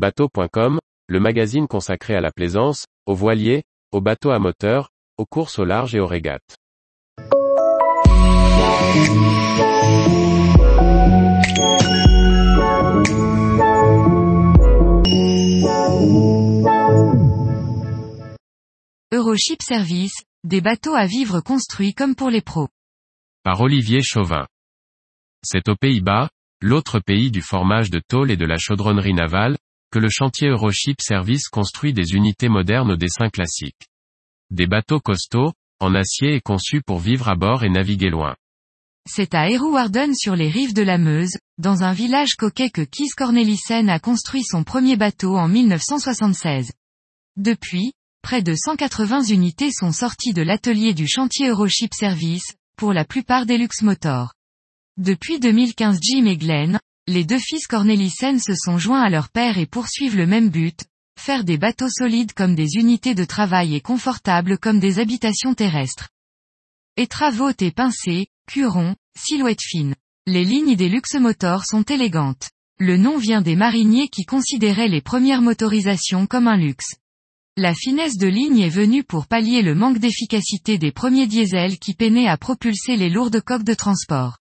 Bateau.com, le magazine consacré à la plaisance, aux voiliers, aux bateaux à moteur, aux courses au large et aux régates. Euroship Service, des bateaux à vivre construits comme pour les pros. Par Olivier Chauvin. C'est aux Pays-Bas, l'autre pays du formage de tôle et de la chaudronnerie navale, que le chantier Euroship Service construit des unités modernes au dessin classique. Des bateaux costauds, en acier et conçus pour vivre à bord et naviguer loin. C'est à Hérouarden sur les rives de la Meuse, dans un village coquet que Kees Cornelissen a construit son premier bateau en 1976. Depuis, près de 180 unités sont sorties de l'atelier du chantier Euroship Service, pour la plupart des luxe motors. Depuis 2015 Jim et Glenn, les deux fils Cornelissen se sont joints à leur père et poursuivent le même but, faire des bateaux solides comme des unités de travail et confortables comme des habitations terrestres. Étravote et pincé, curon, silhouette fine. Les lignes des luxe motors sont élégantes. Le nom vient des mariniers qui considéraient les premières motorisations comme un luxe. La finesse de ligne est venue pour pallier le manque d'efficacité des premiers diesels qui peinaient à propulser les lourdes coques de transport.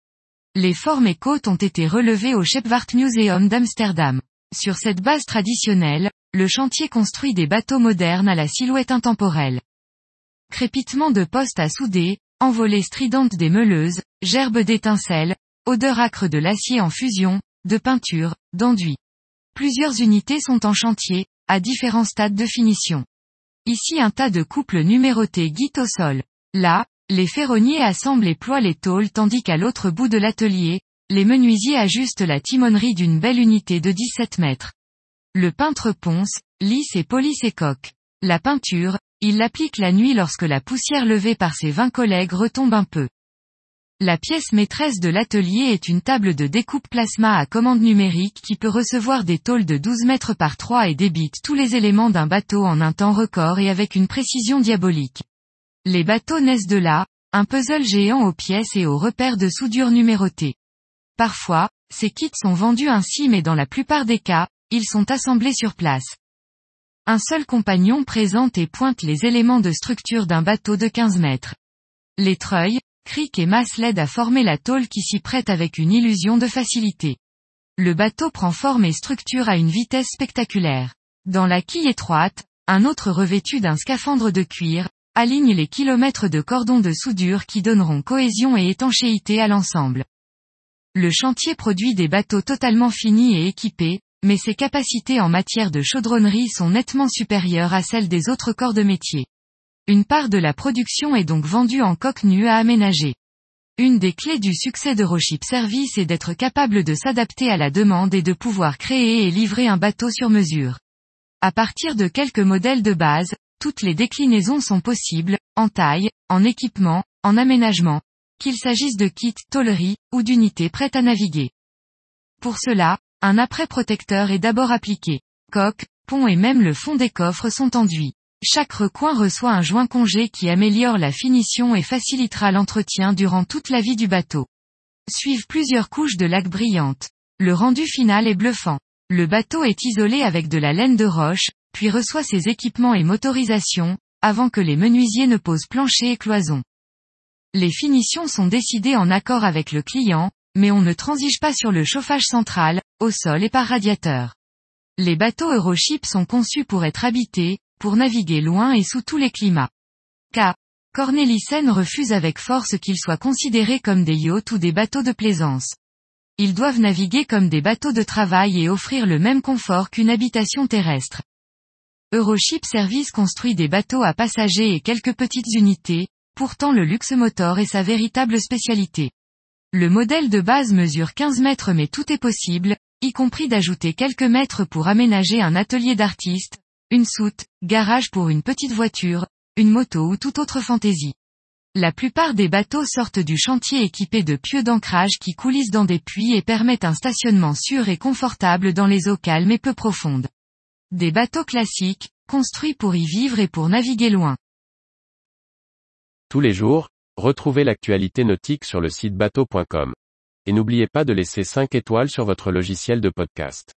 Les formes et côtes ont été relevées au Scheepvaart Museum d'Amsterdam. Sur cette base traditionnelle, le chantier construit des bateaux modernes à la silhouette intemporelle. Crépitement de postes à souder, envolées stridentes des meuleuses, gerbes d'étincelles, odeur acre de l'acier en fusion, de peinture, d'enduit. Plusieurs unités sont en chantier, à différents stades de finition. Ici un tas de couples numérotés guide au sol. Là, les ferronniers assemblent et ploient les tôles tandis qu'à l'autre bout de l'atelier, les menuisiers ajustent la timonerie d'une belle unité de 17 mètres. Le peintre ponce, lisse et polit ses coques. La peinture, il l'applique la nuit lorsque la poussière levée par ses 20 collègues retombe un peu. La pièce maîtresse de l'atelier est une table de découpe plasma à commande numérique qui peut recevoir des tôles de 12 mètres par 3 et débite tous les éléments d'un bateau en un temps record et avec une précision diabolique. Les bateaux naissent de là, un puzzle géant aux pièces et aux repères de soudure numérotés. Parfois, ces kits sont vendus ainsi mais dans la plupart des cas, ils sont assemblés sur place. Un seul compagnon présente et pointe les éléments de structure d'un bateau de 15 mètres. Les treuils, criques et masses l'aident à former la tôle qui s'y prête avec une illusion de facilité. Le bateau prend forme et structure à une vitesse spectaculaire. Dans la quille étroite, un autre revêtu d'un scaphandre de cuir, aligne les kilomètres de cordons de soudure qui donneront cohésion et étanchéité à l'ensemble. Le chantier produit des bateaux totalement finis et équipés, mais ses capacités en matière de chaudronnerie sont nettement supérieures à celles des autres corps de métier. Une part de la production est donc vendue en coque nue à aménager. Une des clés du succès d'Euroship Service est d'être capable de s'adapter à la demande et de pouvoir créer et livrer un bateau sur mesure. À partir de quelques modèles de base, toutes les déclinaisons sont possibles, en taille, en équipement, en aménagement, qu'il s'agisse de kits, tôleries, ou d'unités prêtes à naviguer. Pour cela, un après-protecteur est d'abord appliqué. Coque, pont et même le fond des coffres sont enduits. Chaque recoin reçoit un joint congé qui améliore la finition et facilitera l'entretien durant toute la vie du bateau. Suivent plusieurs couches de laque brillante. Le rendu final est bluffant. Le bateau est isolé avec de la laine de roche, puis reçoit ses équipements et motorisations, avant que les menuisiers ne posent plancher et cloison. Les finitions sont décidées en accord avec le client, mais on ne transige pas sur le chauffage central, au sol et par radiateur. Les bateaux Euroship sont conçus pour être habités, pour naviguer loin et sous tous les climats. K. Cornelissen refuse avec force qu'ils soient considérés comme des yachts ou des bateaux de plaisance. Ils doivent naviguer comme des bateaux de travail et offrir le même confort qu'une habitation terrestre. Euroship Service construit des bateaux à passagers et quelques petites unités, pourtant le luxe motor est sa véritable spécialité. Le modèle de base mesure 15 mètres mais tout est possible, y compris d'ajouter quelques mètres pour aménager un atelier d'artiste, une soute, garage pour une petite voiture, une moto ou toute autre fantaisie. La plupart des bateaux sortent du chantier équipés de pieux d'ancrage qui coulissent dans des puits et permettent un stationnement sûr et confortable dans les eaux calmes et peu profondes. Des bateaux classiques, construits pour y vivre et pour naviguer loin. Tous les jours, retrouvez l'actualité nautique sur le site bateau.com. Et n'oubliez pas de laisser 5 étoiles sur votre logiciel de podcast.